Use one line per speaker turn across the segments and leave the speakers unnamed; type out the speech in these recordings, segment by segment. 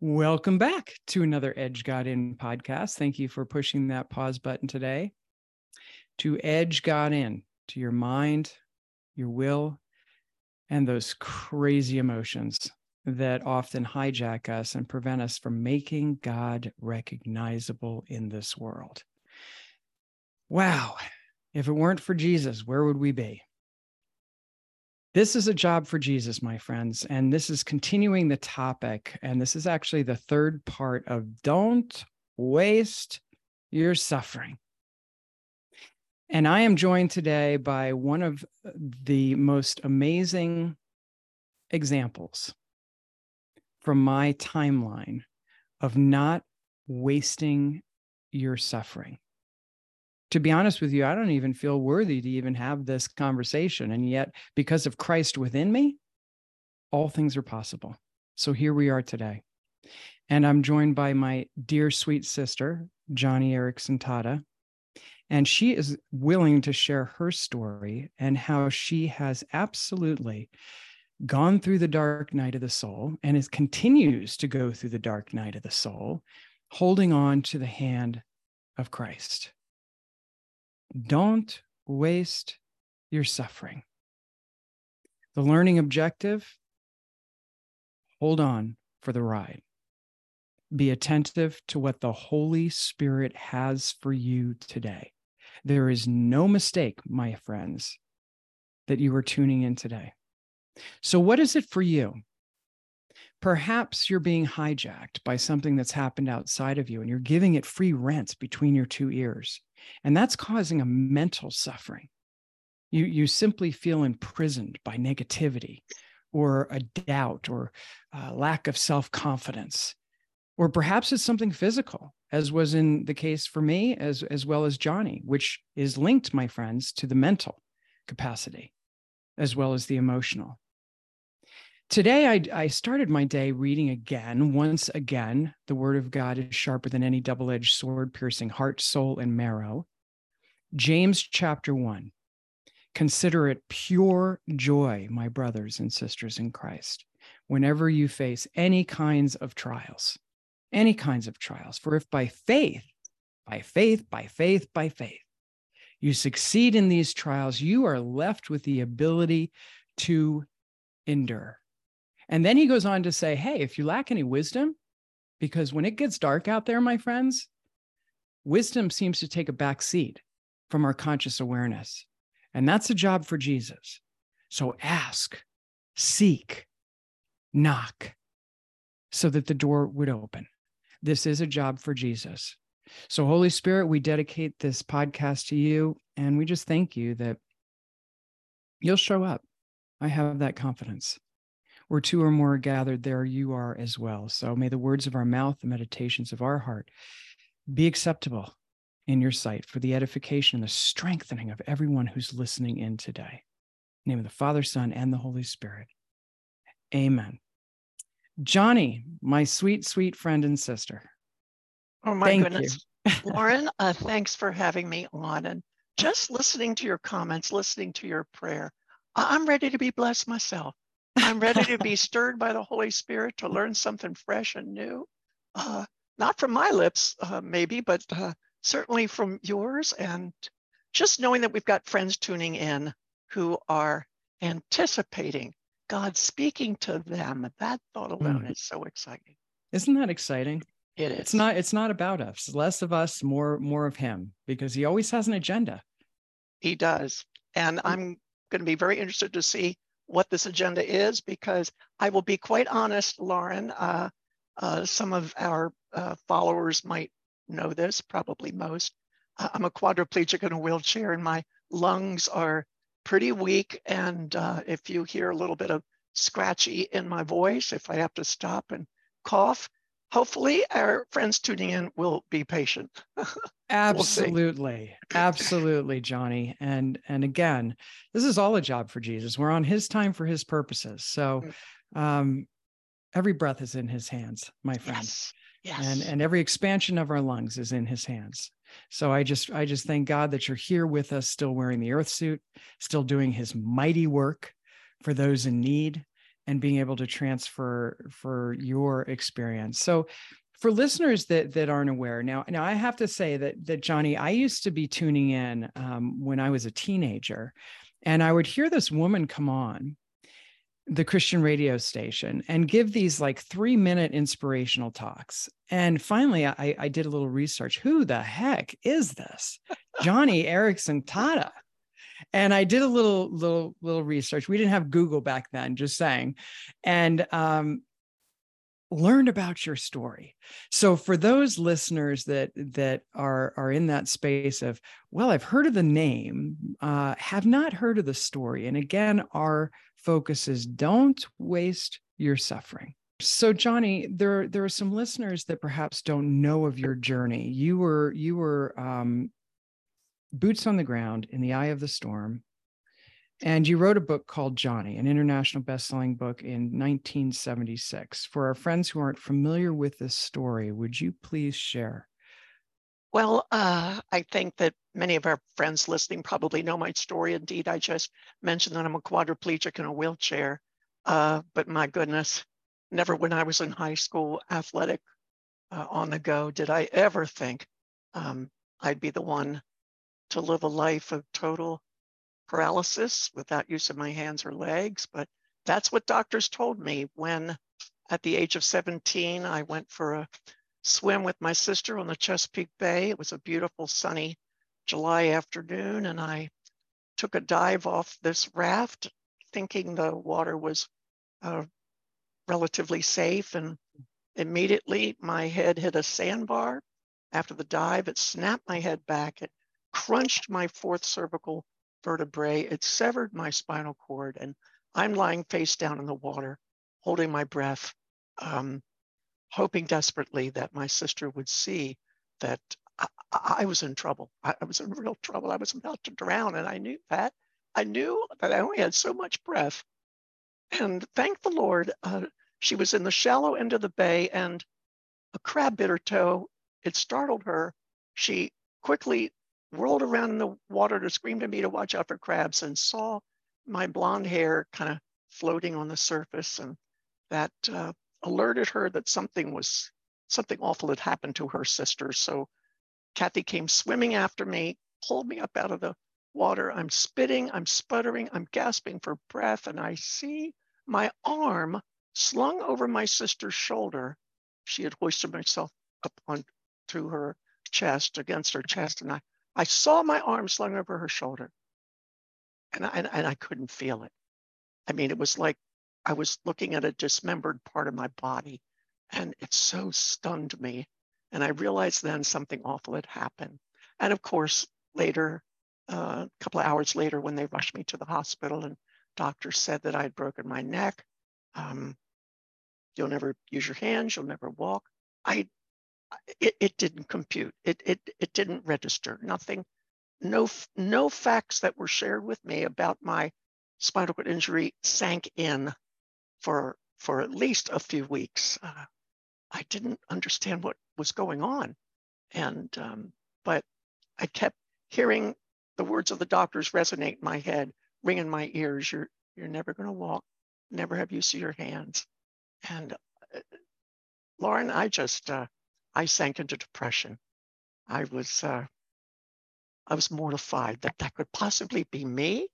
Welcome back to another Edge God In podcast. Thank you for pushing that pause button today. To edge God in to your mind, your will, and those crazy emotions that often hijack us and prevent us from making God recognizable in this world. Wow. If it weren't for Jesus, where would we be? This is a job for Jesus, my friends. And this is continuing the topic. And this is actually the third part of don't waste your suffering. And I am joined today by one of the most amazing examples from my timeline of not wasting your suffering to be honest with you, I don't even feel worthy to even have this conversation. And yet, because of Christ within me, all things are possible. So here we are today. And I'm joined by my dear sweet sister, Joni Eareckson Tada. And she is willing to share her story and how she has absolutely gone through the dark night of the soul and is continues to go through the dark night of the soul, holding on to the hand of Christ. Don't waste your suffering. The learning objective hold on for the ride. Be attentive to what the Holy Spirit has for you today. There is no mistake, my friends, that you are tuning in today. So, what is it for you? Perhaps you're being hijacked by something that's happened outside of you and you're giving it free rent between your two ears. And that's causing a mental suffering. You, you simply feel imprisoned by negativity or a doubt or a lack of self confidence. Or perhaps it's something physical, as was in the case for me, as, as well as Joni, which is linked, my friends, to the mental capacity as well as the emotional. Today, I, I, started my day reading again, once again, the word of God is sharper than any double edged sword, piercing heart, soul, and marrow. James chapter 1. Consider it pure joy, my brothers and sisters in Christ, whenever you face any kinds of trials, any kinds of trials. For if by faith, by faith, by faith, by faith, you succeed in these trials, you are left with the ability to endure. And then he goes on to say, hey, if you lack any wisdom, because when it gets dark out there, my friends, wisdom seems to take a back seat from our conscious awareness. And that's a job for Jesus. So ask, seek, knock, so that the door would open. This is a job for Jesus. So, Holy Spirit, we dedicate this podcast to you, and we just thank you that you'll show up. I have that confidence where two or more are gathered, there you are as well. So may the words of our mouth, the meditations of our heart be acceptable in your sight for the edification and the strengthening of everyone who's listening in today. In name of the Father, Son, and the Holy Spirit. Amen. Joni, my sweet, sweet friend and sister.
Oh my Thank goodness. Lauren, uh, thanks for having me on. And just listening to your comments, listening to your prayer, I'm ready to be blessed myself. I'm ready to be stirred by the Holy Spirit to learn something fresh and new. Uh, not from my lips, uh, maybe, but uh, certainly from yours. And just knowing that we've got friends tuning in who are anticipating God speaking to them, that thought alone mm. is so exciting.
Isn't that exciting?
It is.
It's not. It's not about us. Less of us, more more of Him, because He always has an agenda.
He does, and I'm going to be very interested to see what this agenda is because I will be quite honest, Lauren. Uh, uh, some of our uh, followers might know this, probably most. Uh, I'm a quadriplegic in a wheelchair, and my lungs are pretty weak. And uh, if you hear a little bit of scratchy in my voice, if I have to stop and cough, hopefully our friends tuning in will be patient.
absolutely absolutely Joni. and and again this is all a job for jesus we're on his time for his purposes so mm. um every breath is in his hands my friend
yes. Yes.
and and every expansion of our lungs is in his hands so i just i just thank god that you're here with us still wearing the earth suit still doing his mighty work for those in need and being able to transfer for your experience. So for listeners that that aren't aware now now i have to say that that Joni i used to be tuning in um, when i was a teenager and i would hear this woman come on the christian radio station and give these like three minute inspirational talks. And finally I, I did a little research. Who the heck is this? Joni Eareckson Tada and I did a little little little research. We didn't have Google back then, just saying, and um, learned about your story. So for those listeners that that are are in that space of, well, I've heard of the name, uh, have not heard of the story, and again, our focus is don't waste your suffering. So Joni, there there are some listeners that perhaps don't know of your journey. You were you were um, boots on the ground in the eye of the storm. And you wrote a book called Joni, an international best-selling book in 1976. For our friends who aren't familiar with this story, would you please share?
Well, uh, I think that many of our friends listening probably know my story. Indeed, I just mentioned that I'm a quadriplegic in a wheelchair. Uh, but my goodness, never when I was in high school, athletic, uh, on the go, did I ever think um, I'd be the one to live a life of total paralysis without use of my hands or legs. But that's what doctors told me when, at the age of 17, I went for a swim with my sister on the Chesapeake Bay. It was a beautiful, sunny July afternoon, and I took a dive off this raft, thinking the water was uh, relatively safe. And immediately my head hit a sandbar. After the dive, it snapped my head back. It crunched my fourth cervical vertebrae. It severed my spinal cord, and I'm lying face down in the water, holding my breath, um, hoping desperately that my sister would see that I, I was in trouble. I, I was in real trouble. I was about to drown, and I knew that. I knew that I only had so much breath. And thank the Lord, uh, she was in the shallow end of the bay, and a crab bit her toe. It startled her. She quickly rolled around in the water to scream to me to watch out for crabs and saw my blonde hair kind of floating on the surface and that uh, alerted her that something was something awful had happened to her sister. So kathy came swimming after me pulled me up out of the water. I'm spitting i'm sputtering i'm gasping for breath and i see my arm slung over my sister's shoulder. She had hoisted myself up onto her chest against her chest and i I saw my arm slung over her shoulder and I, and I couldn't feel it. I mean, it was like I was looking at a dismembered part of my body and it so stunned me. And I realized then something awful had happened. And of course, later, uh, a couple of hours later, when they rushed me to the hospital and doctors said that I had broken my neck, um, you'll never use your hands, you'll never walk. I it, it didn't compute. It, it, it didn't register. Nothing, no, no facts that were shared with me about my spinal cord injury sank in for, for at least a few weeks. Uh, I didn't understand what was going on. And, um, but I kept hearing the words of the doctors resonate in my head, ring in my ears. You're, you're never going to walk, never have use of your hands. And uh, Lauren, I just, uh, I sank into depression. I was uh, I was mortified that that could possibly be me.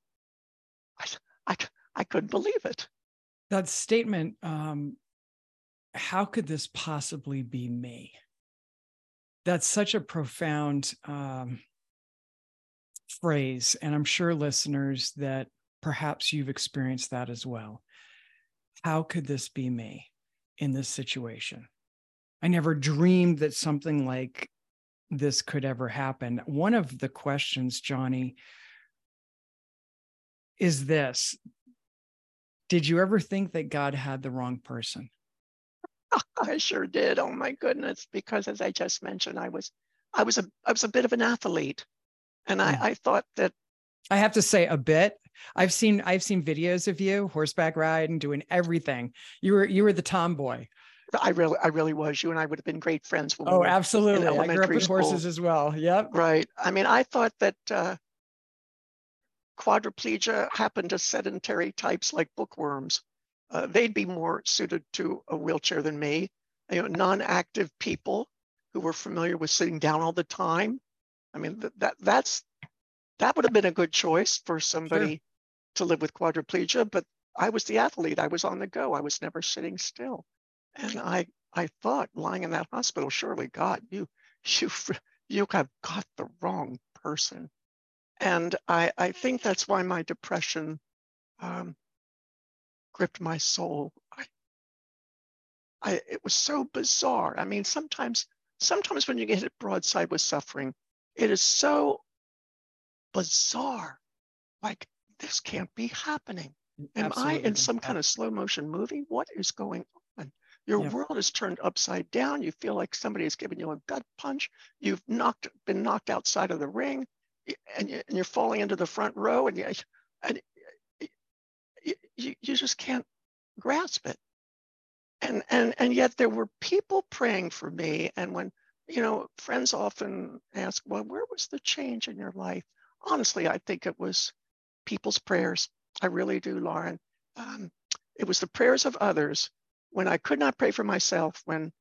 I, I, I couldn't believe it.
That statement, um, how could this possibly be me? That's such a profound um, phrase. And I'm sure listeners that perhaps you've experienced that as well. How could this be me in this situation? I never dreamed that something like this could ever happen. One of the questions, Joni, is this Did you ever think that God had the wrong person?
I sure did. Oh my goodness. Because as I just mentioned, I was I was a I was a bit of an athlete. And I, hmm. I thought that
I have to say a bit. I've seen I've seen videos of you horseback riding, doing everything. You were you were the tomboy.
I really, I really was. You and I would have been great friends.
When oh, we absolutely. I grew up with school. horses as well. Yep.
Right. I mean, I thought that uh, quadriplegia happened to sedentary types like bookworms. uh, they'd be more suited to a wheelchair than me. You know, non-active people who were familiar with sitting down all the time. I mean, that, that that's that would have been a good choice for somebody sure. to live with quadriplegia. But I was the athlete. I was on the go. I was never sitting still, and I I thought lying in that hospital, surely God, you you you have got the wrong person. And I, I think that's why my depression um, gripped my soul. I, I, it was so bizarre. I mean, sometimes, sometimes when you get hit broadside with suffering, it is so bizarre. Like this can't be happening. Am Absolutely. I in some kind of slow motion movie? What is going on? Your yeah. world is turned upside down. You feel like somebody has given you a gut punch. You've knocked, been knocked outside of the ring, and, you, are falling into the front row, and you, and you, you just can't grasp it. And and and yet there were people praying for me. And when you know, friends often ask, "Well, where was the change in your life?" Honestly, I think it was people's prayers. I really do, Lauren. Um, it was the prayers of others when I could not pray for myself, when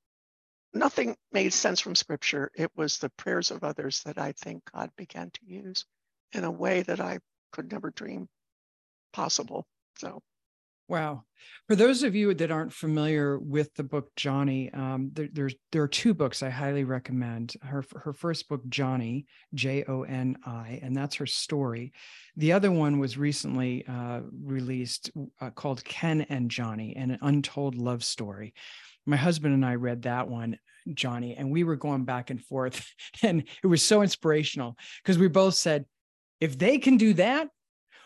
nothing made sense from scripture, it was the prayers of others that I think God began to use in a way that I could never dream possible. So
Wow. For those of you that aren't familiar with the book Joni, um, there, there's there are two books I highly recommend. Her her first book, Joni J O N I, and that's her story. The other one was recently uh, released uh, called Ken and Joni, and an untold love story. My husband and I read that one, Joni, and we were going back and forth, and it was so inspirational because we both said, if they can do that,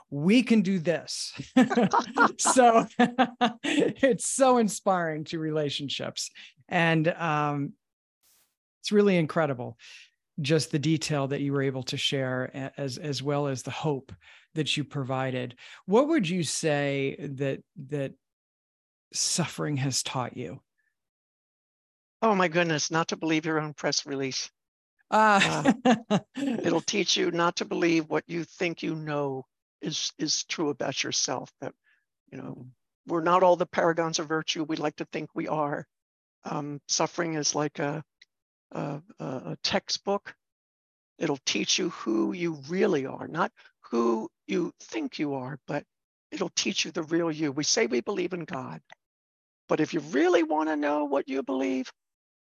we can do this. so it's so inspiring to relationships. And um, it's really incredible just the detail that you were able to share as as well as the hope that you provided. What would you say that that suffering has taught you?
Oh my goodness not to believe your own press release. Uh, uh, it'll teach you not to believe what you think you know is is true about yourself that you know we're not all the paragons of virtue. We like to think we are. Um, suffering is like a, a, a textbook. It'll teach you who you really are not who you think you are but it'll teach you the real you. We say we believe in god but if you really want to know what you believe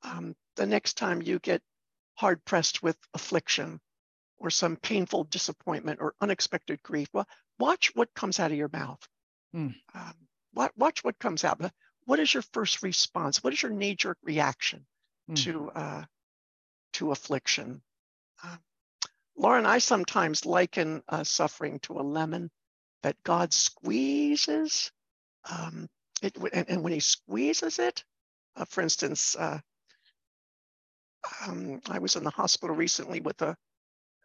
um, the next time you get hard pressed with affliction or some painful disappointment or unexpected grief, well, watch what comes out of your mouth. Mm. Um, watch what comes out. What is your first response? What is your knee-jerk reaction mm. to uh, to affliction? Uh, Lauren, I sometimes liken uh, suffering to a lemon that God squeezes. Um, it, and, and, when He squeezes it, uh, for instance, uh, um, I was in the hospital recently with a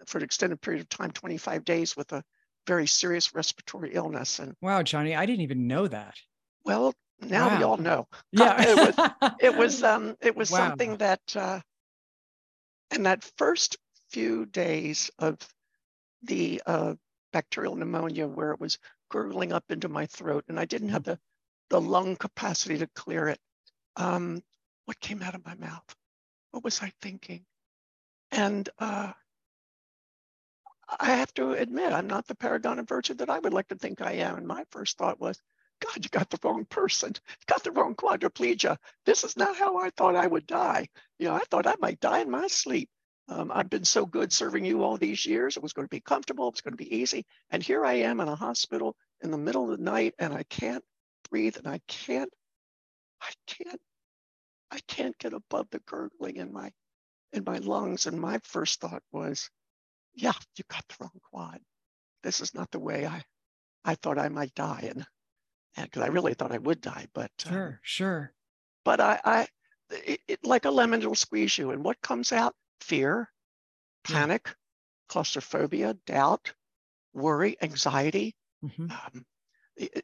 for an extended period of time, 25 days with a very serious respiratory illness. And
wow, Joni, I didn't even know that.
Well, now wow. we all know.
Yeah,
it was it was um it was wow. something that uh, and that first few days of the uh, bacterial pneumonia where it was gurgling up into my throat and I didn't have the the lung capacity to clear it. Um, what came out of my mouth? What was I thinking? And uh, I have to admit, I'm not the paragon of virtue that I would like to think I am. And my first thought was, God, you got the wrong person. You got the wrong quadriplegia. This is not how I thought I would die. You know, I thought I might die in my sleep. Um, I've been so good serving you all these years. It was going to be comfortable. It was going to be easy. And here I am in a hospital in the middle of the night, and I can't breathe, and I can't, I can't, I can't get above the gurgling in my, in my lungs. And my first thought was, yeah, you got the wrong quad. This is not the way I, I thought I might die. And, because I really thought I would die, but
sure, um, sure.
But I, I, it, it, like a lemon, it'll squeeze you. And what comes out? Fear, panic, yeah. claustrophobia, doubt, worry, anxiety. Mm-hmm. Um, it,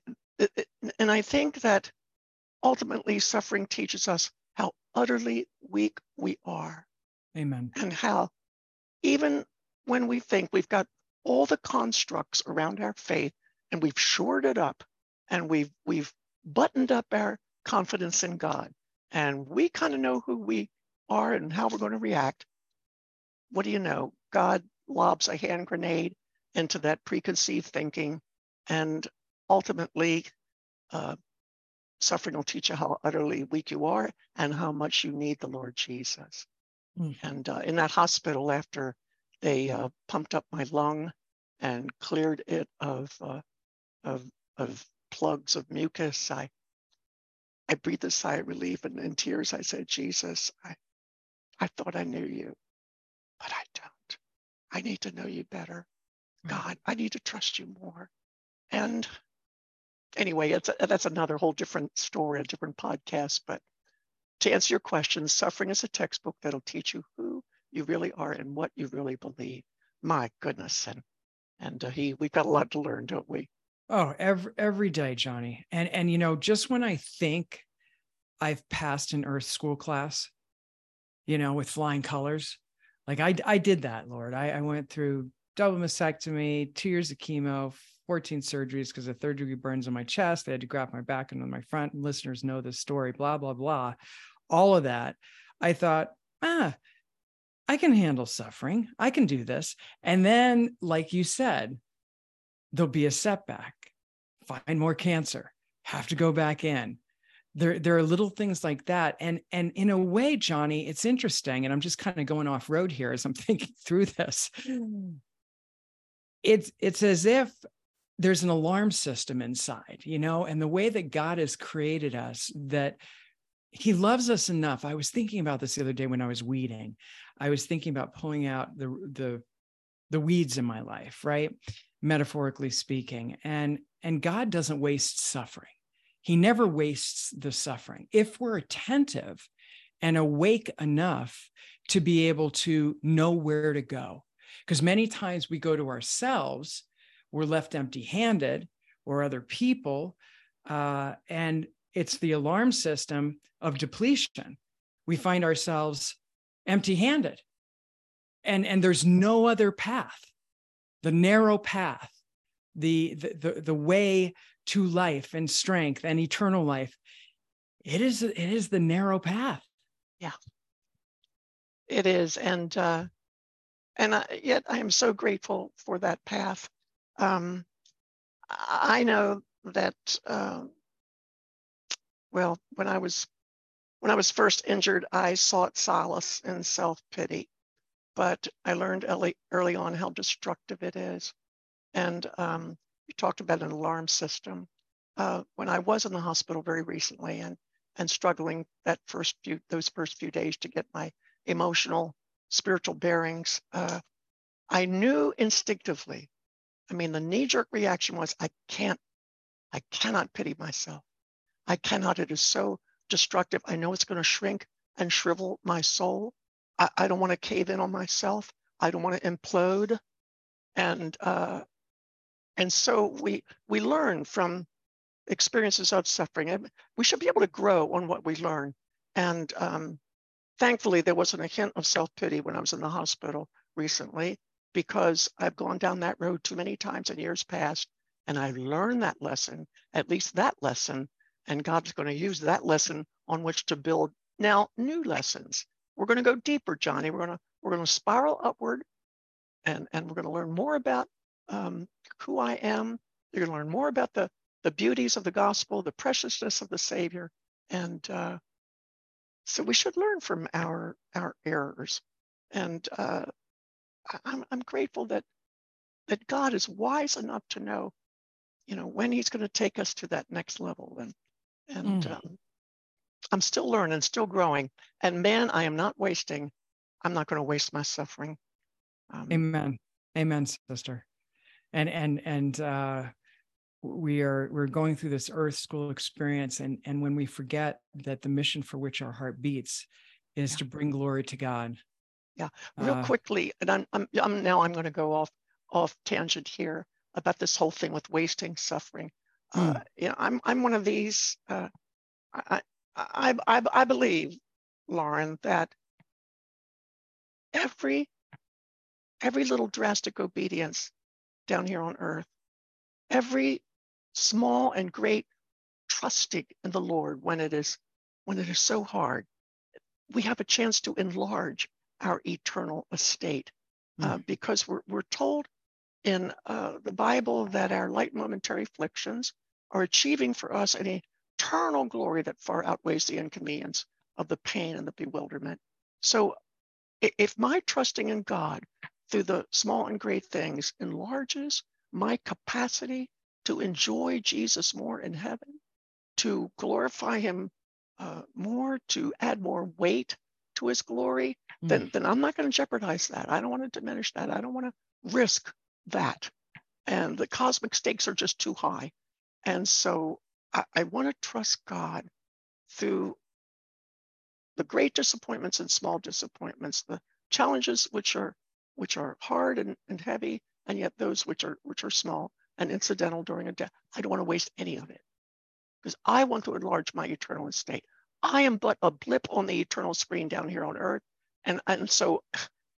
and I think that ultimately suffering teaches us how utterly weak we are.
Amen.
And how even when we think we've got all the constructs around our faith and we've shored it up and we've we've buttoned up our confidence in God and we kind of know who we are and how we're going to react, what do you know? God lobs a hand grenade into that preconceived thinking, and ultimately, uh, suffering will teach you how utterly weak you are and how much you need the Lord Jesus. Mm. And uh, in that hospital, after they uh, pumped up my lung and cleared it of, uh, of, of plugs of mucus, I, I breathed a sigh of relief and in tears I said, Jesus, I, I thought I knew you, but I don't. I need to know you better. God, I need to trust you more. And anyway, it's a, that's another whole different story, a different podcast. But to answer your question, suffering is a textbook that'll teach you who you really are and what you really believe. My goodness, and and uh, he we've got a lot to learn, don't we?
Oh, every every day, Joni. And and you know, just when I think I've passed an Earth School class, you know, with flying colors, like I I did that, Lord. I, I went through double mastectomy, two years of chemo, 14 surgeries because of third degree burns on my chest. They had to graft my back and on my front. Listeners know this story, blah, blah, blah. All of that. I thought, ah, I can handle suffering. I can do this. And then, like you said, there'll be a setback, find more cancer, have to go back in. There, there are little things like that. And, and in a way, Joni, it's interesting. And I'm just kind of going off road here as I'm thinking through this mm. it's it's as if there's an alarm system inside you know and the way that god has created us that he loves us enough i was thinking about this the other day when i was weeding i was thinking about pulling out the the the weeds in my life right metaphorically speaking and and god doesn't waste suffering he never wastes the suffering if we're attentive and awake enough to be able to know where to go because many times we go to ourselves, we're left empty handed or other people. Uh, and it's the alarm system of depletion. We find ourselves empty handed. And, and there's no other path, the narrow path, the, the, the, the way to life and strength and eternal life. It is, it is the narrow path.
Yeah, it is. And uh, and I, yet I am so grateful for that path. Um, I know that uh, well, when I was when I was first injured, I sought solace in self pity, but I learned early early on how destructive it is. And um, you talked about an alarm system. Uh, when I was in the hospital very recently and and struggling that first few those first few days to get my emotional spiritual bearings, uh, I knew instinctively. I mean, the knee jerk reaction was, I can't, I cannot pity myself. I cannot. It is so destructive. I know it's going to shrink and shrivel my soul. I, I don't want to cave in on myself. I don't want to implode. And uh, and so we we learn from experiences of suffering. And we should be able to grow on what we learn. And um, Thankfully, there wasn't a hint of self pity when I was in the hospital recently because I've gone down that road too many times in years past. And I learned that lesson, at least that lesson. And God's going to use that lesson on which to build now new lessons. We're going to go deeper, Joni. We're going to we're going to spiral upward, and and we're going to learn more about um, who I am. You're going to learn more about the the beauties of the gospel, the preciousness of the Savior, and uh, so we should learn from our our errors. And uh, I'm I'm grateful that that God is wise enough to know, you know, when He's going to take us to that next level. And and mm. um, I'm still learning, still growing. And man, I am not wasting. I'm not going to waste my suffering.
Um, Amen. Amen, sister. And and and uh, we are we're going through this earth school experience and and when we forget that the mission for which our heart beats is yeah. to bring glory to god
yeah real uh, quickly and I'm, I'm, I'm now i'm going to go off off tangent here about this whole thing with wasting suffering uh, hmm. you know i'm i'm one of these uh, I, I i i believe lauren that every every little drastic obedience down here on earth every small and great trusting in the Lord when it is when it is so hard, we have a chance to enlarge our eternal estate uh, mm. because we're, we're told in uh, the Bible that our light momentary afflictions are achieving for us an eternal glory that far outweighs the inconvenience of the pain and the bewilderment. So if my trusting in God through the small and great things enlarges my capacity to enjoy Jesus more in heaven, to glorify him uh, more, to add more weight to his glory, mm. then, then I'm not going to jeopardize that. I don't want to diminish that. I don't want to risk that. And the cosmic stakes are just too high. And so I, I want to trust God through the great disappointments and small disappointments, the challenges which are which are hard and, and heavy, and yet those which are which are small and incidental during a day. I don't want to waste any of it because I want to enlarge my eternal estate. I am but a blip on the eternal screen down here on earth. And, and so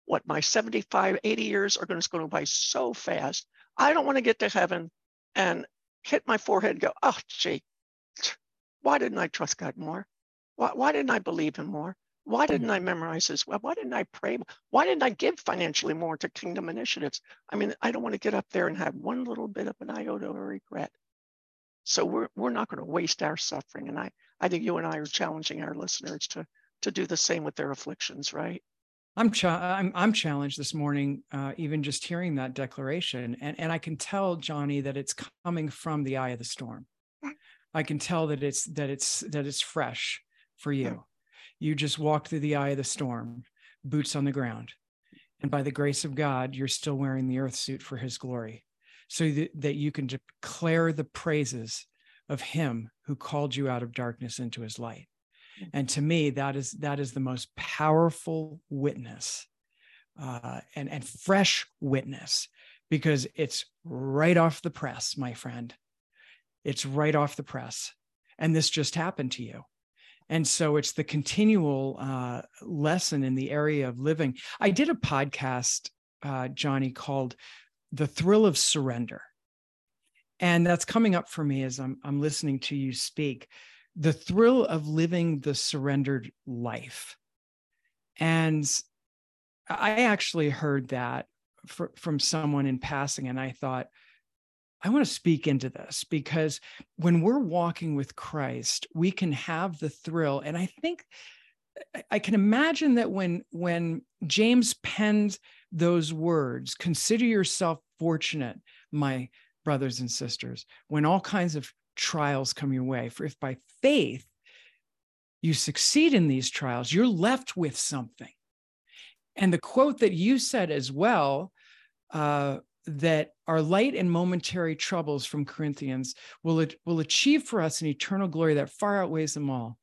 what my 75, 80 years are going to go by so fast. I don't want to get to heaven and hit my forehead and go, oh, gee, why didn't I trust God more? Why, why didn't I believe him more? Why hmm. didn't I memorize his well? Why didn't I pray? Why didn't I give financially more to kingdom initiatives? I mean, I don't want to get up there and have one little bit of an iota of regret. So we're, we're not going to waste our suffering. And I, I think you and I are challenging our listeners to, to do the same with their afflictions, right?
I'm, cha- I'm, I'm challenged this morning, uh, even just hearing that declaration. And, and I can tell, Joni, that it's coming from the eye of the storm. I can tell that it's, that it's, that it's fresh for you. You just walked through the eye of the storm, boots on the ground. And by the grace of God, you're still wearing the earth suit for his glory so that, that you can declare the praises of him who called you out of darkness into his light. And to me that is that is the most powerful witness uh, and and fresh witness because it's right off the press my friend. It's right off the press. And this just happened to you. And so it's the continual uh, lesson in the area of living. I did a podcast uh, Joni called the thrill of surrender. And that's coming up for me as I'm, I'm listening to you speak the thrill of living the surrendered life. And I actually heard that for, from someone in passing, and I thought, I want to speak into this because when we're walking with Christ, we can have the thrill. And I think I can imagine that when when James penned those words, consider yourself fortunate, my brothers and sisters, when all kinds of trials come your way. For if by faith you succeed in these trials, you're left with something. And the quote that you said as well, uh, that our light and momentary troubles from Corinthians will, will achieve for us an eternal glory that far outweighs them all.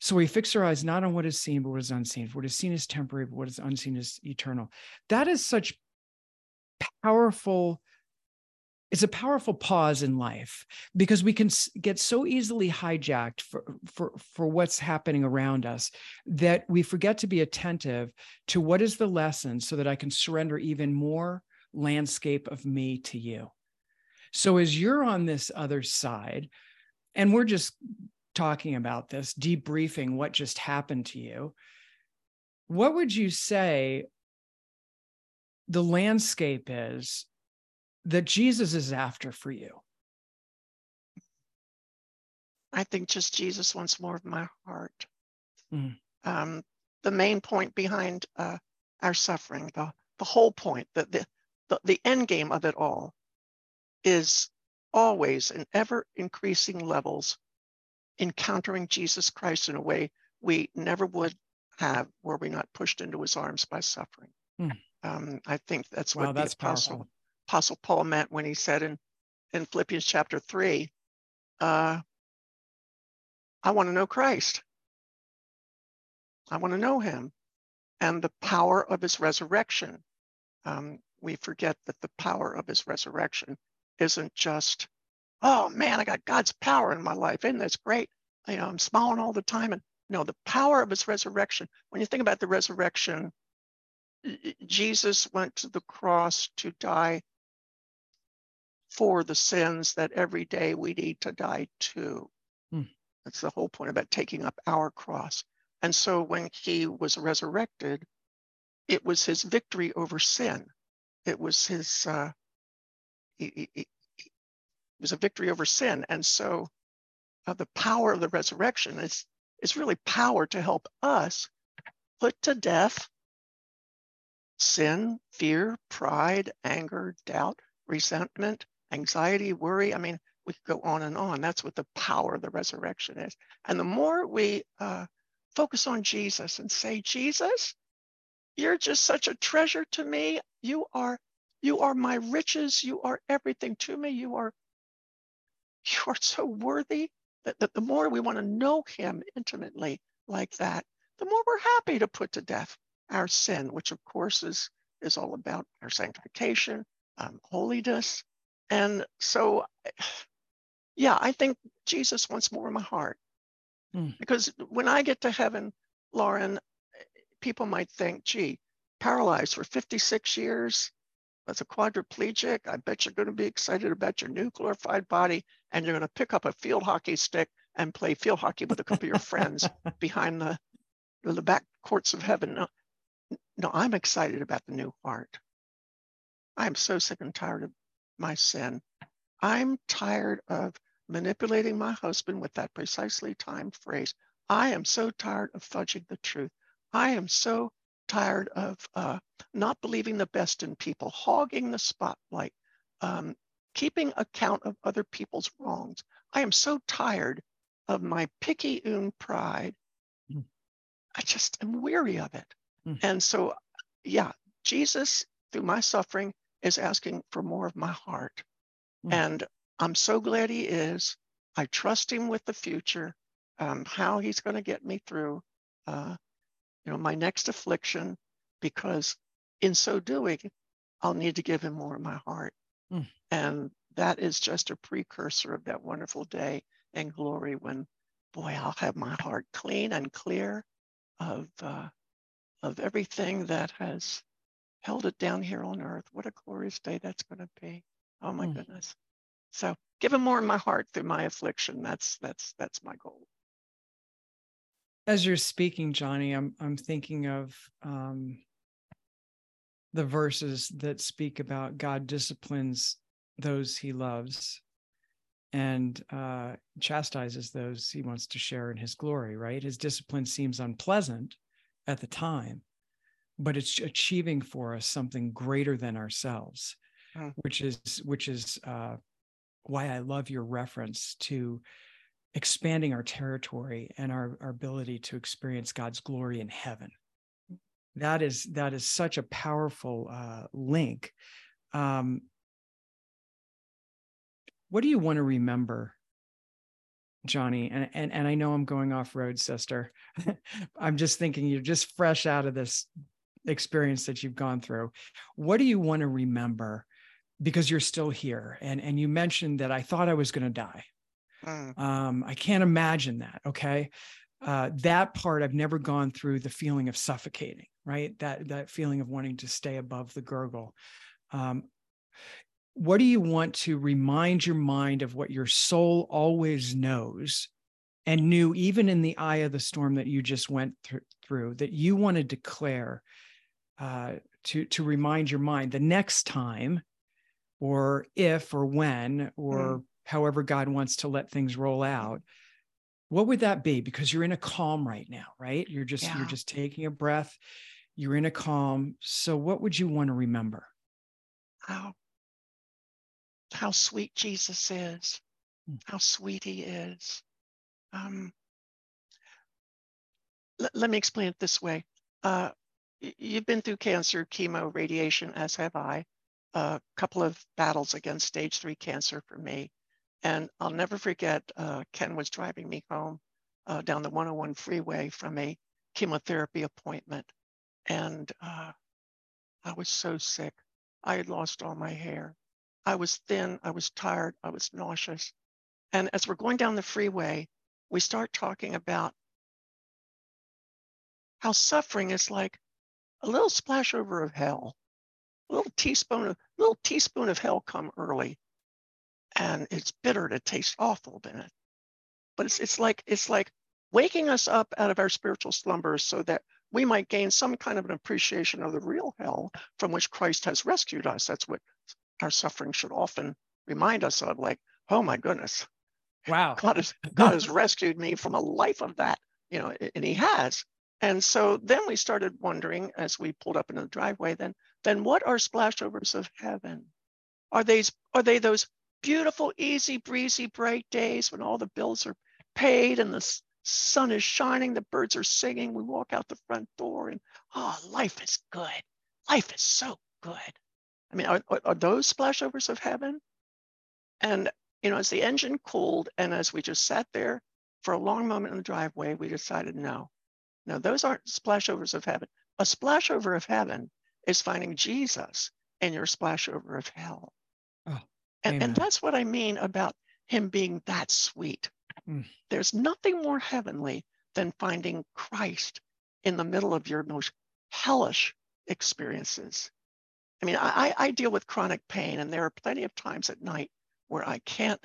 So we fix our eyes not on what is seen, but what is unseen. For what is seen is temporary, but what is unseen is eternal. That is such powerful. It's a powerful pause in life because we can get so easily hijacked for, for, for what's happening around us that we forget to be attentive to what is the lesson so that I can surrender even more landscape of me to you. So as you're on this other side, and we're just talking about this, debriefing what just happened to you, what would you say the landscape is that Jesus is after for you?
I think just Jesus wants more of my heart. Mm. Um, the main point behind uh, our suffering, the, the whole point, the, the, the, the end game of it all is always in ever increasing levels encountering Jesus Christ in a way we never would have were we not pushed into his arms by suffering. Hmm. Um, I think that's wow, what that's the apostle, apostle Paul meant when he said in, in Philippians chapter three, uh, I want to know Christ. I want to know him and the power of his resurrection. Um, we forget that the power of his resurrection isn't just oh man, I got God's power in my life. Isn't this great? You know, I'm smiling all the time. And no, the power of his resurrection. When you think about the resurrection, Jesus went to the cross to die for the sins that every day we need to die to. Hmm. That's the whole point about taking up our cross. And so when he was resurrected, it was his victory over sin. It was his, uh, he, he, it was a victory over sin. And so uh, the power of the resurrection is, is really power to help us put to death sin, fear, pride, anger, doubt, resentment, anxiety, worry. I mean, we could go on and on. That's what the power of the resurrection is. And the more we uh, focus on Jesus and say, Jesus, you're just such a treasure to me. You are, you are my riches. You are everything to me. You are, you are so worthy that, that the more we want to know him intimately like that, the more we're happy to put to death our sin, which of course is, is all about our sanctification, um, holiness. And so, yeah, I think Jesus wants more in my heart. Mm. Because when I get to heaven, Lauren, people might think, gee, paralyzed for 56 years as a quadriplegic, I bet you're going to be excited about your new glorified body and you're going to pick up a field hockey stick and play field hockey with a couple of your friends behind the, the back courts of heaven. No, no, I'm excited about the new heart. I'm so sick and tired of my sin. I'm tired of manipulating my husband with that precisely timed phrase. I am so tired of fudging the truth. I am so tired of uh, not believing the best in people, hogging the spotlight, um, keeping account of other people's wrongs. I am so tired of my picayune pride. Mm. I just am weary of it. Mm. And so, yeah, Jesus, through my suffering, is asking for more of my heart. Mm. And I'm so glad he is. I trust him with the future, um, how he's going to get me through, uh, you know, my next affliction, because in so doing, I'll need to give him more of my heart. Mm. And that is just a precursor of that wonderful day and glory when, boy, I'll have my heart clean and clear of uh, of everything that has held it down here on earth. What a glorious day that's going to be. Oh my mm. goodness. So give him more in my heart through my affliction. That's that's that's my goal.
As you're speaking, Joni, I'm I'm thinking of um, the verses that speak about God disciplines those he loves and uh, chastises those he wants to share in his glory, right? His discipline seems unpleasant, at the time, but it's achieving for us something greater than ourselves, mm. which is which is uh, why I love your reference to expanding our territory and our, our ability to experience God's glory in heaven. That is that is such a powerful uh, link. Um, what do you want to remember Joni, and and and I know I'm going off road, sister. I'm just thinking you're just fresh out of this experience that you've gone through. What do you want to remember? Because you're still here, and and you mentioned that I thought I was going to die. Mm. Um, I can't imagine that. Okay, uh, that part I've never gone through the feeling of suffocating. Right, that that feeling of wanting to stay above the gurgle. Um, what do you want to remind your mind of what your soul always knows and knew even in the eye of the storm that you just went th- through that you want to declare uh, to to remind your mind the next time or if or when or mm. however god wants to let things roll out what would that be because you're in a calm right now right you're just yeah. you're just taking a breath you're in a calm so what would you want to remember
oh how sweet Jesus is, mm. how sweet he is. Um, l- let me explain it this way. Uh, you've been through cancer, chemo, radiation, as have I. A couple of battles against stage three cancer for me. And I'll never forget, uh, Ken was driving me home uh, down the 101 freeway from a chemotherapy appointment. And uh, I was so sick. I had lost all my hair. I was thin, I was tired, I was nauseous. And as we're going down the freeway, we start talking about how suffering is like a little splash over of hell, a little teaspoon of little teaspoon of hell come early. and it's bitter. It tastes awful, in it. But it's it's like it's like waking us up out of our spiritual slumbers so that we might gain some kind of an appreciation of the real hell from which Christ has rescued us. That's what our suffering should often remind us of. Like, oh my goodness,
wow,
God has God has rescued me from a life of that, you know, and He has. And so then we started wondering as we pulled up into the driveway, then then what are splashovers of heaven? Are these are they those beautiful, easy, breezy, bright days when all the bills are paid and the sun is shining, the birds are singing, we walk out the front door and oh, life is good. Life is so good. I mean, are, are those splashovers of heaven? And you know, as the engine cooled and as we just sat there for a long moment in the driveway, we decided no, no, those aren't splashovers of heaven. A splashover of heaven is finding Jesus in your splashover of hell. Oh, and, and, that's what I mean about him being that sweet. Mm. There's nothing more heavenly than finding Christ in the middle of your most hellish experiences. I mean, I, I deal with chronic pain, and there are plenty of times at night where I can't,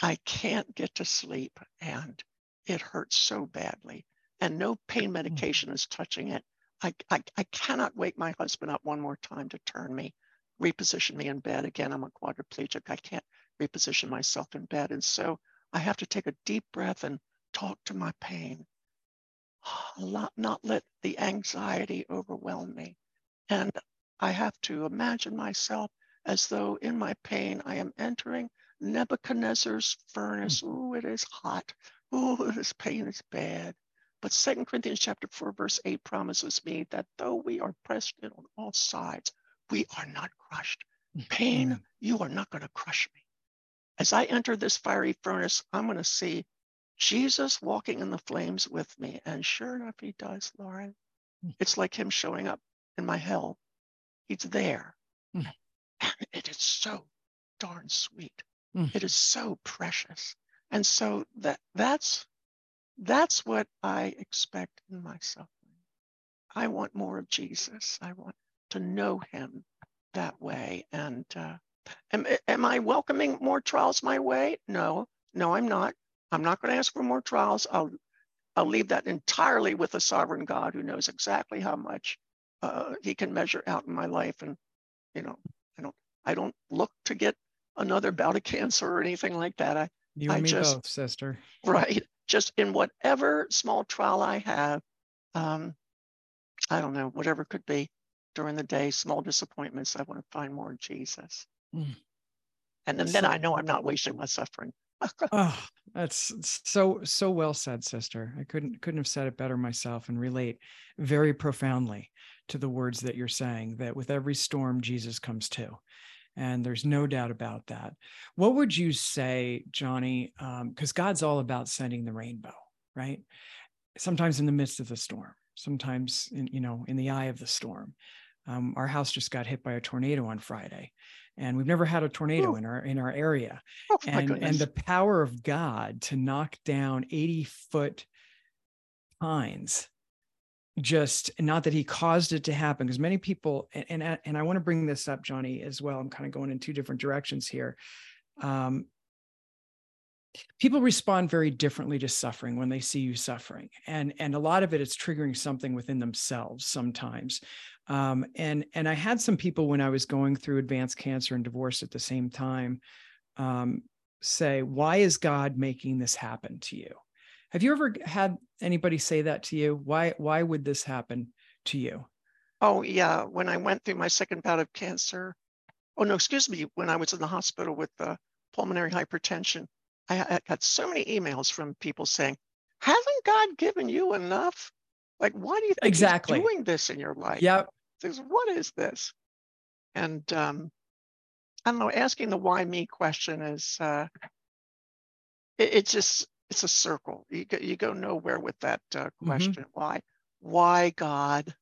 I can't get to sleep, and it hurts so badly and no pain mm. medication is touching it. I, I, I cannot wake my husband up one more time to turn me, reposition me in bed. Again, I'm a quadriplegic. I can't reposition myself in bed. And so I have to take a deep breath and talk to my pain. Not, not let the anxiety overwhelm me. And I have to imagine myself as though in my pain I am entering Nebuchadnezzar's furnace. Ooh, it is hot. Ooh, this pain is bad. But Second Corinthians chapter 4, verse 8 promises me that though we are pressed in on all sides, we are not crushed. Pain, you are not going to crush me. As I enter this fiery furnace, I'm going to see Jesus walking in the flames with me. And sure enough, he does, Lauren. Hmm. It's like him showing up in my hell. He's there. Hmm. And it is so darn sweet. Hmm. It is so precious. And so that that's that's what I expect in my suffering. I want more of Jesus. I want to know him that way. And uh, am, am I welcoming more trials my way? No, no, I'm not. I'm not going to ask for more trials. I'll, I'll leave that entirely with the sovereign God who knows exactly how much uh, he can measure out in my life. And, you know, I don't, I don't look to get another bout of cancer or anything like that. I,
you and I me just, both, sister.
Right just in whatever small trial I have, um, I don't know, whatever could be during the day, small disappointments, I want to find more Jesus. Mm. And then, then I know I'm not wasting my suffering.
oh, that's so so well said, sister. I couldn't couldn't have said it better myself and relate very profoundly to the words that you're saying that with every storm Jesus comes too. And there's no doubt about that. What would you say, Joni? Because um, God's all about sending the rainbow, right? Sometimes in the midst of the storm, sometimes in, you know, in the eye of the storm. Um, our house just got hit by a tornado on Friday, and we've never had a tornado in our in our area. Oh, and and the power of God to knock down 80 foot pines just not that he caused it to happen because many people and and, and I want to bring this up Joni as well I'm kind of going in two different directions here. Um, people respond very differently to suffering when they see you suffering and and a lot of it is triggering something within themselves sometimes. Um, and and I had some people when I was going through advanced cancer and divorce at the same time um, say why is God making this happen to you have you ever had anybody say that to you? Why why would this happen to you?
Oh yeah, when I went through my second bout of cancer. Oh no, excuse me. When I was in the hospital with uh, pulmonary hypertension, I, I got so many emails from people saying, "Hasn't God given you enough? Like, why do you think exactly doing this in your life?
Yeah.
What is this? And um, I don't know. Asking the why me question is uh, it, it just it's a circle. You go, you go nowhere with that uh, mm-hmm. question. Mm-hmm. Why? Why God?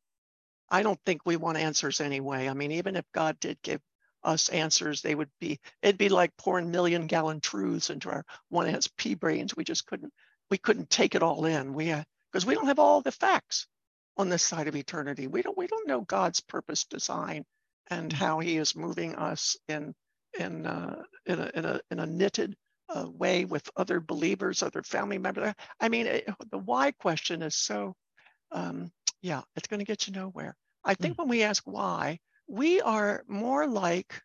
I don't think we want answers anyway. I mean, even if God did give us answers, they would be, it'd be like pouring million gallon truths into our one has pea brains. We just couldn't, we couldn't take it all in. We, because uh, we don't have all the facts on this side of eternity. We don't, we don't know God's purpose, design, and mm-hmm. how he is moving us in, in, uh, in, a, in, a, in a knitted uh, way with other believers, other family members. I mean, it, the why question is so, um, yeah, it's going to get you nowhere. I think mm. when we ask why, we are more like,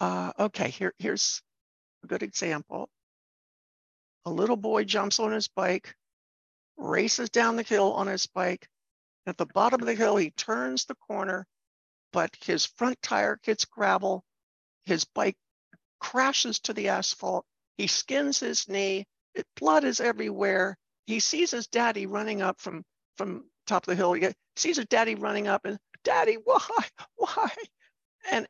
uh, okay, here, here's a good example. A little boy jumps on his bike, races down the hill on his bike. At the bottom of the hill, he turns the corner, but his front tire hits gravel. His bike crashes to the asphalt. He skins his knee. It, blood is everywhere. He sees his daddy running up from, from top of the hill. He sees his daddy running up and, Daddy, why? Why? And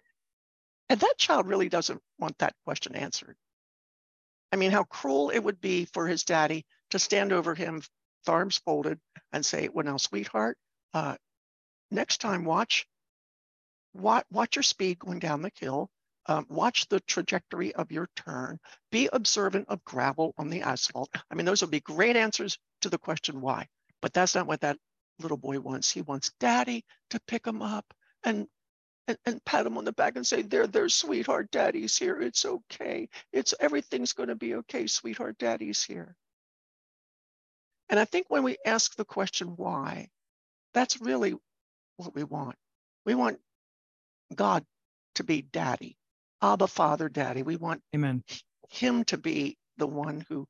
and that child really doesn't want that question answered. I mean, how cruel it would be for his daddy to stand over him, arms folded, and say, Well, now, sweetheart, uh, next time watch, watch, watch your speed going down the hill um, watch the trajectory of your turn. Be observant of gravel on the asphalt. I mean, those would be great answers to the question why. But that's not what that little boy wants. He wants daddy to pick him up and, and, and pat him on the back and say, there, there, sweetheart, daddy's here. It's okay. It's everything's going to be okay, sweetheart, daddy's here. And I think when we ask the question why, that's really what we want. We want God to be daddy. Abba, Father, Daddy. We want
Amen.
Him to be the one who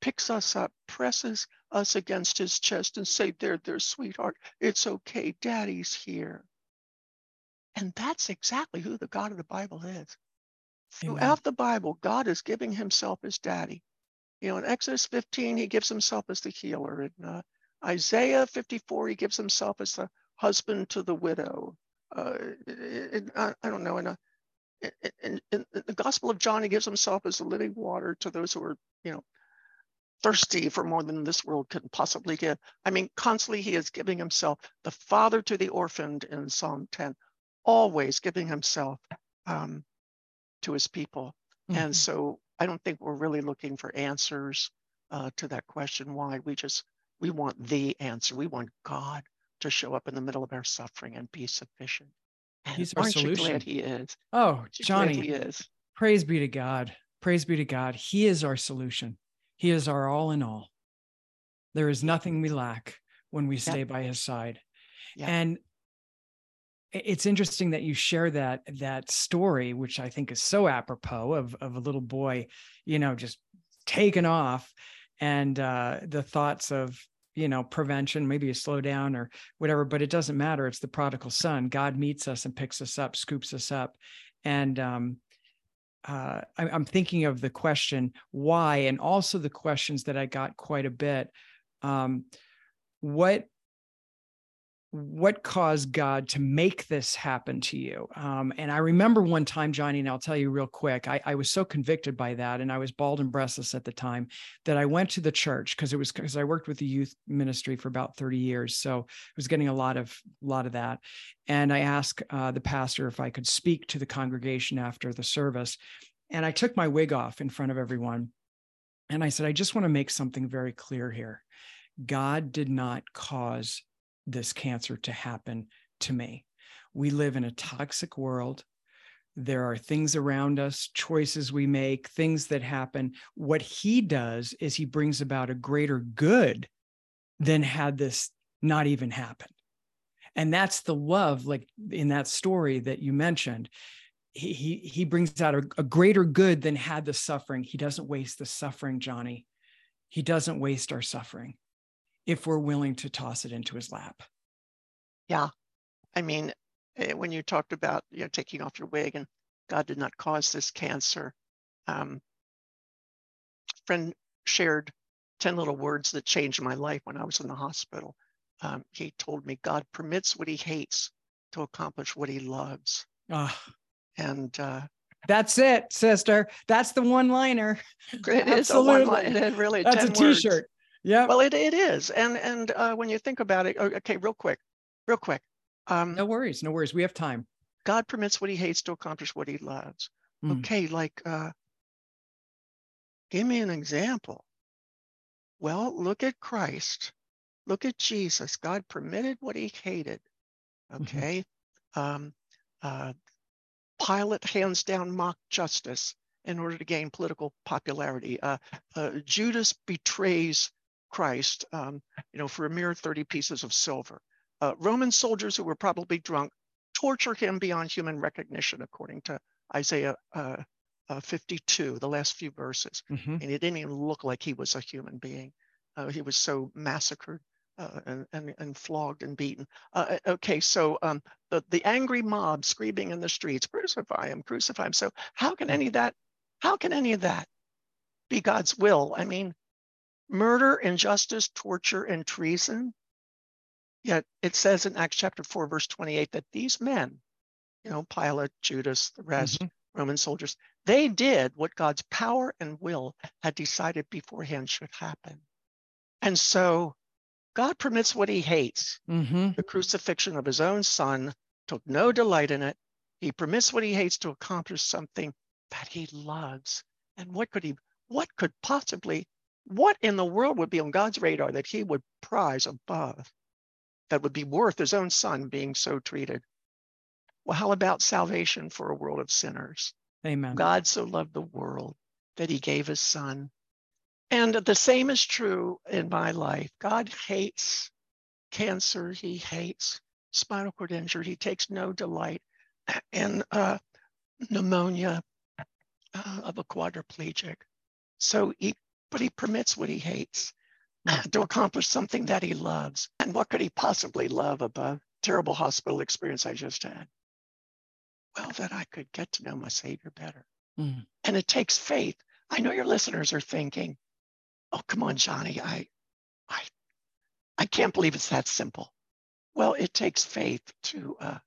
picks us up, presses us against his chest, and say, There, there, sweetheart, it's okay. Daddy's here. And that's exactly who the God of the Bible is. Amen. Throughout the Bible, God is giving himself as daddy. You know, in Exodus 15, he gives himself as the healer. In uh, Isaiah 54, he gives himself as the husband to the widow. Uh, in, I, I don't know, in a in, in, the Gospel of John, he gives himself as the living water to those who are, you know, thirsty for more than this world can possibly give. I mean, constantly he is giving himself the father to the orphaned in Psalm 10, always giving himself um, to his people. Mm-hmm. And so I don't think we're really looking for answers uh, to that question why. We just, we want the answer. We want God to show up in the middle of our suffering and be sufficient.
He's our
Aren't
solution.
You glad he is.
Oh, Joni, he is. Praise be to God. Praise be to God. He is our solution. He is our all in all. There is nothing we lack when we stay yeah. by his side. Yeah. And it's interesting that you share that that story, which I think is so apropos of of a little boy, you know, just taken off, and uh, the thoughts of you know prevention maybe you slow down or whatever but it doesn't matter. It's the prodigal son. God meets us and picks us up scoops us up. And um, uh, I, i'm thinking of the question why? And also the questions that i got quite a bit. Um, what what caused God to make this happen to you? Um, and I remember one time, Joni, and I'll tell you real quick, I, I, was so convicted by that. And I was bald and breastless at the time that I went to the church because it was because I worked with the youth ministry for about 30 years. So I was getting a lot of, a lot of that. And I asked uh, the pastor if I could speak to the congregation after the service. And I took my wig off in front of everyone. And I said, I just want to make something very clear here. God did not cause this cancer to happen to me. We live in a toxic world. There are things around us, choices we make, things that happen. What he does is he brings about a greater good than had this not even happened. And that's the love, like in that story that you mentioned. He, he, he brings out a, a greater good than had the suffering. He doesn't waste the suffering, Joni. He doesn't waste our suffering if we're willing to toss it into his lap.
Yeah. I mean, eh, when you talked about you know taking off your wig and God did not cause this cancer, um, friend shared 10 little words that changed my life when I was in the hospital. Um, he told me God permits what he hates to accomplish what he loves.
Oh.
And uh,
that's it, sister. That's the one liner.
It is a one line. It really
That's a t-shirt. Yeah.
Well, it, it is. And and uh, when you think about it, okay, real quick, real quick.
Um, no worries, no worries. We have time.
God permits what he hates to accomplish what he loves. Mm. Okay, like uh, give me an example. Well, look at Christ. Look at Jesus. God permitted what he hated. Mm-hmm. Okay. Mm-hmm. Um, uh, Pilate hands down mock justice in order to gain political popularity. Uh, uh, Judas betrays Christ, um, you know, for a mere 30 pieces of silver. Uh, Roman soldiers who were probably drunk torture him beyond human recognition, according to Isaiah uh, uh, 52, the last few verses. Mm-hmm. And it didn't even look like he was a human being. Uh, he was so massacred uh, and, and, and, flogged and beaten. Uh, okay, so um, the, the angry mob screaming in the streets, crucify him, crucify him. So how can any of that, how can any of that be God's will? I mean, murder, injustice, torture, and treason. Yet it says in Acts chapter 4, verse 28, that these men, you know, Pilate, Judas, the rest, mm-hmm. Roman soldiers, they did what God's power and will had decided beforehand should happen. And so God permits what he hates. Mm-hmm. The crucifixion of his own son took no delight in it. He permits what he hates to accomplish something that he loves. And what could he, what could possibly, what in the world would be on God's radar that he would prize above that would be worth his own son being so treated? Well, how about salvation for a world of sinners?
Amen.
God so loved the world that he gave his son and the same is true in my life. God hates cancer. He hates spinal cord injury. He takes no delight in uh, pneumonia uh, of a quadriplegic. So he, but he permits what he hates to accomplish something that he loves. And what could he possibly love above terrible hospital experience I just had? Well, that I could get to know my Savior better. Mm. And it takes faith. I know your listeners are thinking, oh, come on, Joni, I, I, I can't believe it's that simple. Well, it takes faith to uh,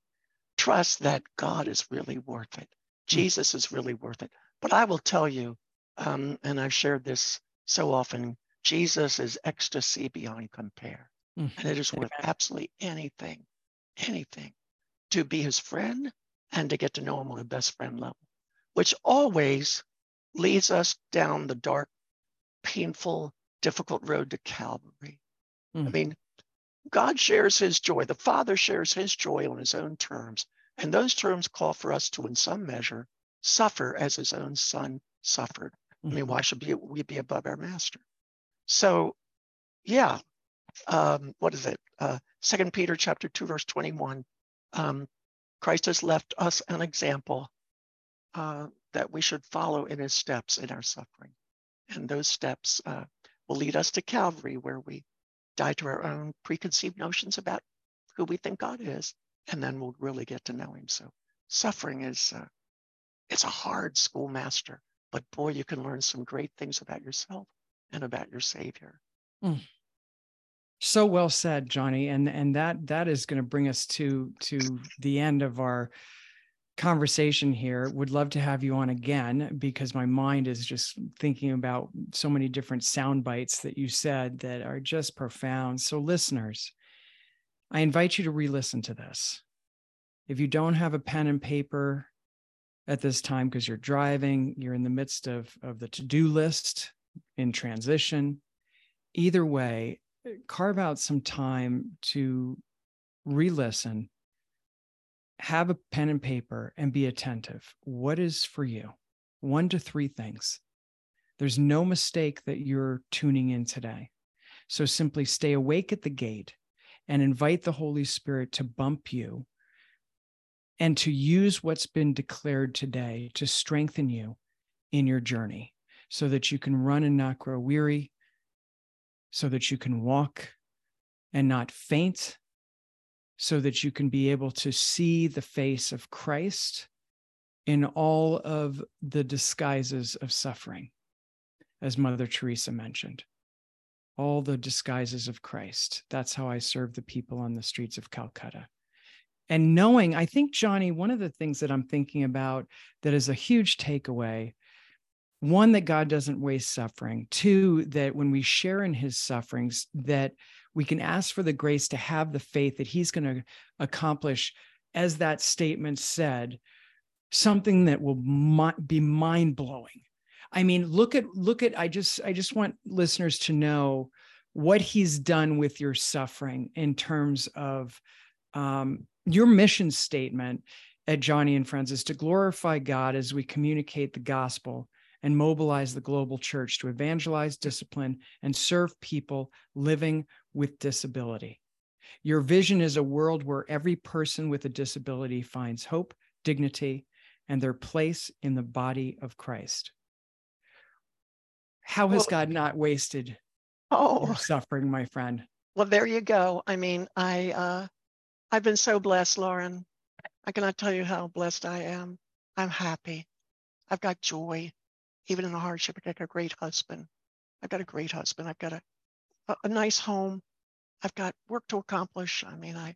trust that God is really worth it. Hmm. Jesus is really worth it. But I will tell you, um, and I've shared this so often, Jesus is ecstasy beyond compare. Mm. And it is worth absolutely anything, anything to be his friend and to get to know him on a best friend level, which always leads us down the dark painful, difficult road to Calvary. Mm. I hmm. mean, God shares his joy. The Father shares his joy on his own terms. And those terms call for us to, in some measure, suffer as his own son suffered. I mean, why should we be above our master? So, yeah, um, what is it? Uh, Second Peter chapter 2, verse 21. Um, Christ has left us an example uh, that we should follow in his steps in our suffering. And those steps uh, will lead us to Calvary, where we die to our own preconceived notions about who we think God is, and then we'll really get to know Him. So suffering is uh, it's a hard schoolmaster, but boy, you can learn some great things about yourself and about your Savior. Mm.
So well said, Joni, and and that that is going to bring us to to the end of our conversation here. Would love to have you on again because my mind is just thinking about so many different sound bites that you said that are just profound. So, listeners, I invite you to re listen to this. If you don't have a pen and paper at this time because you're driving, you're in the midst of, of the to do list in transition, either way, carve out some time to re listen have a pen and paper and be attentive. What is for you? One to three things. There's no mistake that you're tuning in today. So simply stay awake at the gate and invite the Holy Spirit to bump you and to use what's been declared today to strengthen you in your journey so that you can run and not grow weary, so that you can walk and not faint, so that you can be able to see the face of Christ in all of the disguises of suffering, as Mother Teresa mentioned. All the disguises of Christ. That's how I serve the people on the streets of Calcutta. And knowing, I think, Joni, one of the things that I'm thinking about that is a huge takeaway one, that God doesn't waste suffering. Two, that when we share in his sufferings, that we can ask for the grace to have the faith that he's going to accomplish as that statement said something that will be mind blowing i mean look at look at i just i just want listeners to know what he's done with your suffering in terms of um, your mission statement at Joni and Friends is to glorify God as we communicate the gospel and mobilize the global church to evangelize, discipline, and serve people living with disability. Your vision is a world where every person with a disability finds hope, dignity, and their place in the body of Christ. How has well, God not wasted oh, suffering, my friend?
Well, there you go. I mean, I uh, I've been so blessed, Lauren. I cannot tell you how blessed I am. I'm happy. I've got joy, even in the hardship. I've got a great husband. I've got a great husband. I've got a, a, a nice home. I've got work to accomplish. I mean, I,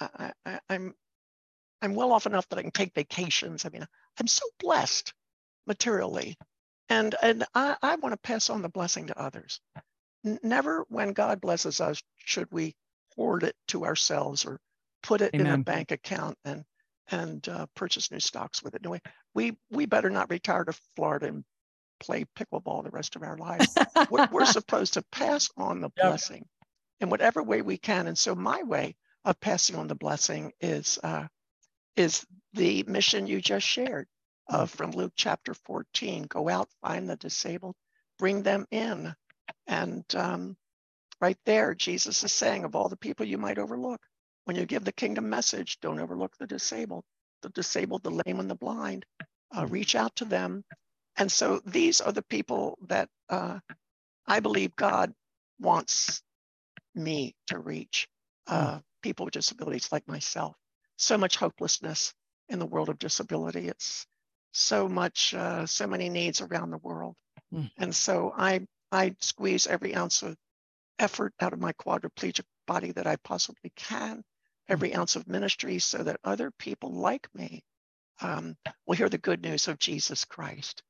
I, I, I'm, I'm well off enough that I can take vacations. I mean, I'm so blessed materially, and and I, I want to pass on the blessing to others. Never, when God blesses us, should we hoard it to ourselves or put it Amen. in a bank account and and uh, purchase new stocks with it. No, we we better not retire to Florida and play pickleball the rest of our lives. we're, we're, supposed to pass on the yep. blessing in whatever way we can. And so my way of passing on the blessing is uh, is the mission you just shared uh, from Luke chapter 14. Go out, find the disabled, bring them in, and um, right there, Jesus is saying, of all the people you might overlook, when you give the kingdom message, don't overlook the disabled, the disabled, the lame, and the blind. Uh, reach out to them. And so these are the people that uh, I believe God wants me to reach uh, hmm. people with disabilities like myself. So much hopelessness in the world of disability. It's so much, uh, so many needs around the world. Mm. And so I, I squeeze every ounce of effort out of my quadriplegic body that I possibly can, every ounce of ministry, so that other people like me um, will hear the good news of Jesus Christ.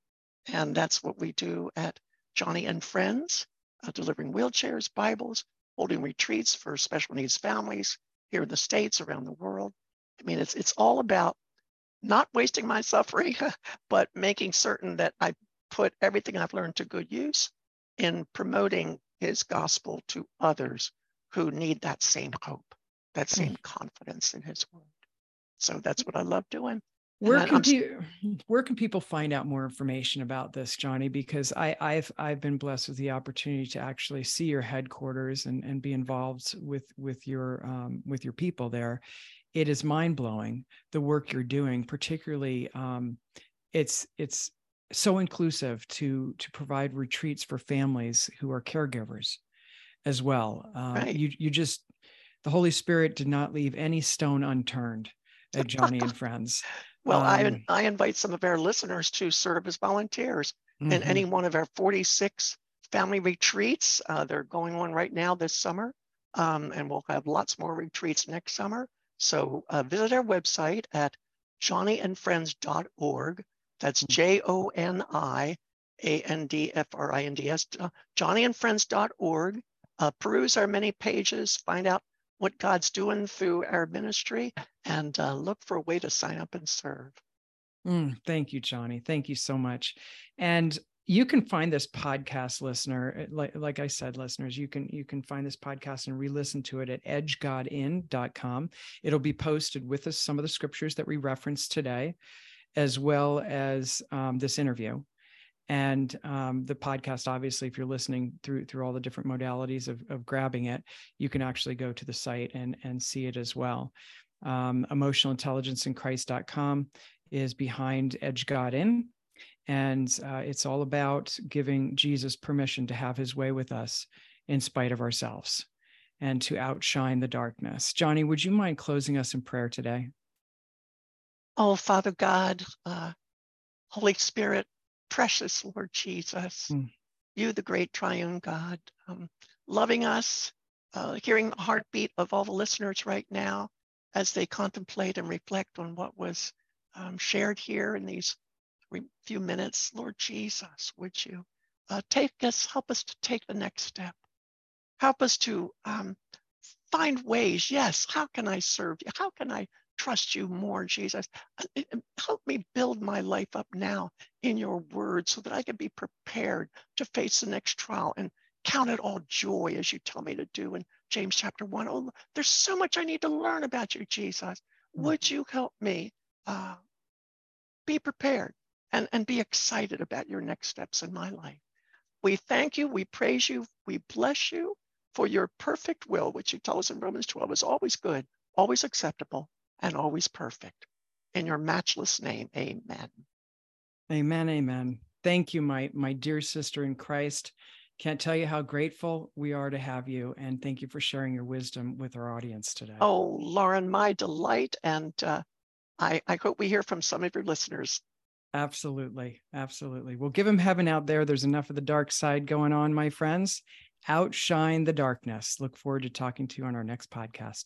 And that's what we do at Joni and Friends, uh, delivering wheelchairs, Bibles, holding retreats for special needs families here in the States, around the world. I mean, it's, it's all about not wasting my suffering, but making certain that I put everything I've learned to good use in promoting his gospel to others who need that same hope, that same confidence in his word. So that's what I love doing.
Where can, you, where can people find out more information about this, Joni? Because I, I've I've been blessed with the opportunity to actually see your headquarters and, and be involved with with your um, with your people there. It is mind blowing the work you're doing. Particularly, um, it's it's so inclusive to to provide retreats for families who are caregivers as well. Um, right. You you just the Holy Spirit did not leave any stone unturned at Joni and Friends.
well, um, I I invite some of our listeners to serve as volunteers mm-hmm. in any one of our 46 family retreats. Uh, they're going on right now this summer, um, and we'll have lots more retreats next summer. So uh, visit our website at joniandfriends.org that's. J O N I A N D F R I N D S, uh, joniandfriends.org. Uh, peruse our many pages, find out what God's doing through our ministry, and uh, look for a way to sign up and serve.
Mm, thank you, Joni. Thank you so much. And you can find this podcast listener eh, like, like i said listeners you can you can find this podcast and re-listen to it at edgegodin.com it'll be posted with us some of the scriptures that we referenced today as well as um, this interview. And um, the podcast obviously if you're listening through through all the different modalities of, of grabbing it you can actually go to the site and and see it as well. Um, christ.com is behind edge god in. And uh, it's all about giving jesus permission to have his way with us in spite of ourselves and to outshine the darkness. Joni would you mind closing us in prayer today
Oh, Father God, uh, Holy Spirit, precious Lord Jesus, mm. you, the great triune God, um, loving us, uh, hearing the heartbeat of all the listeners right now as they contemplate and reflect on what was um, shared here in these few minutes. Lord Jesus, would you uh, take us, help us to take the next step. Help us to um, find ways. Yes, how can I serve you? How can I trust you more, Jesus. Uh, help me build my life up now in your word so that I can be prepared to face the next trial and count it all joy as you tell me to do in James chapter one. Oh, there's so much I need to learn about you, Jesus. Would mm-hmm. you help me uh, be prepared and, and be excited about your next steps in my life. We thank you, we praise you, we bless you for your perfect will, which you tell us in Romans 12 is always good, always acceptable, and always perfect. In your matchless name, amen.
Amen, amen. Thank you, my, my dear sister in Christ. Can't tell you how grateful we are to have you. And thank you for sharing your wisdom with our audience today.
Oh, Lauren, my delight. And uh, I, I hope we hear from some of your listeners.
Absolutely. Absolutely. Well, give them heaven out there. There's enough of the dark side going on, my friends. Outshine the darkness. Look forward to talking to you on our next podcast.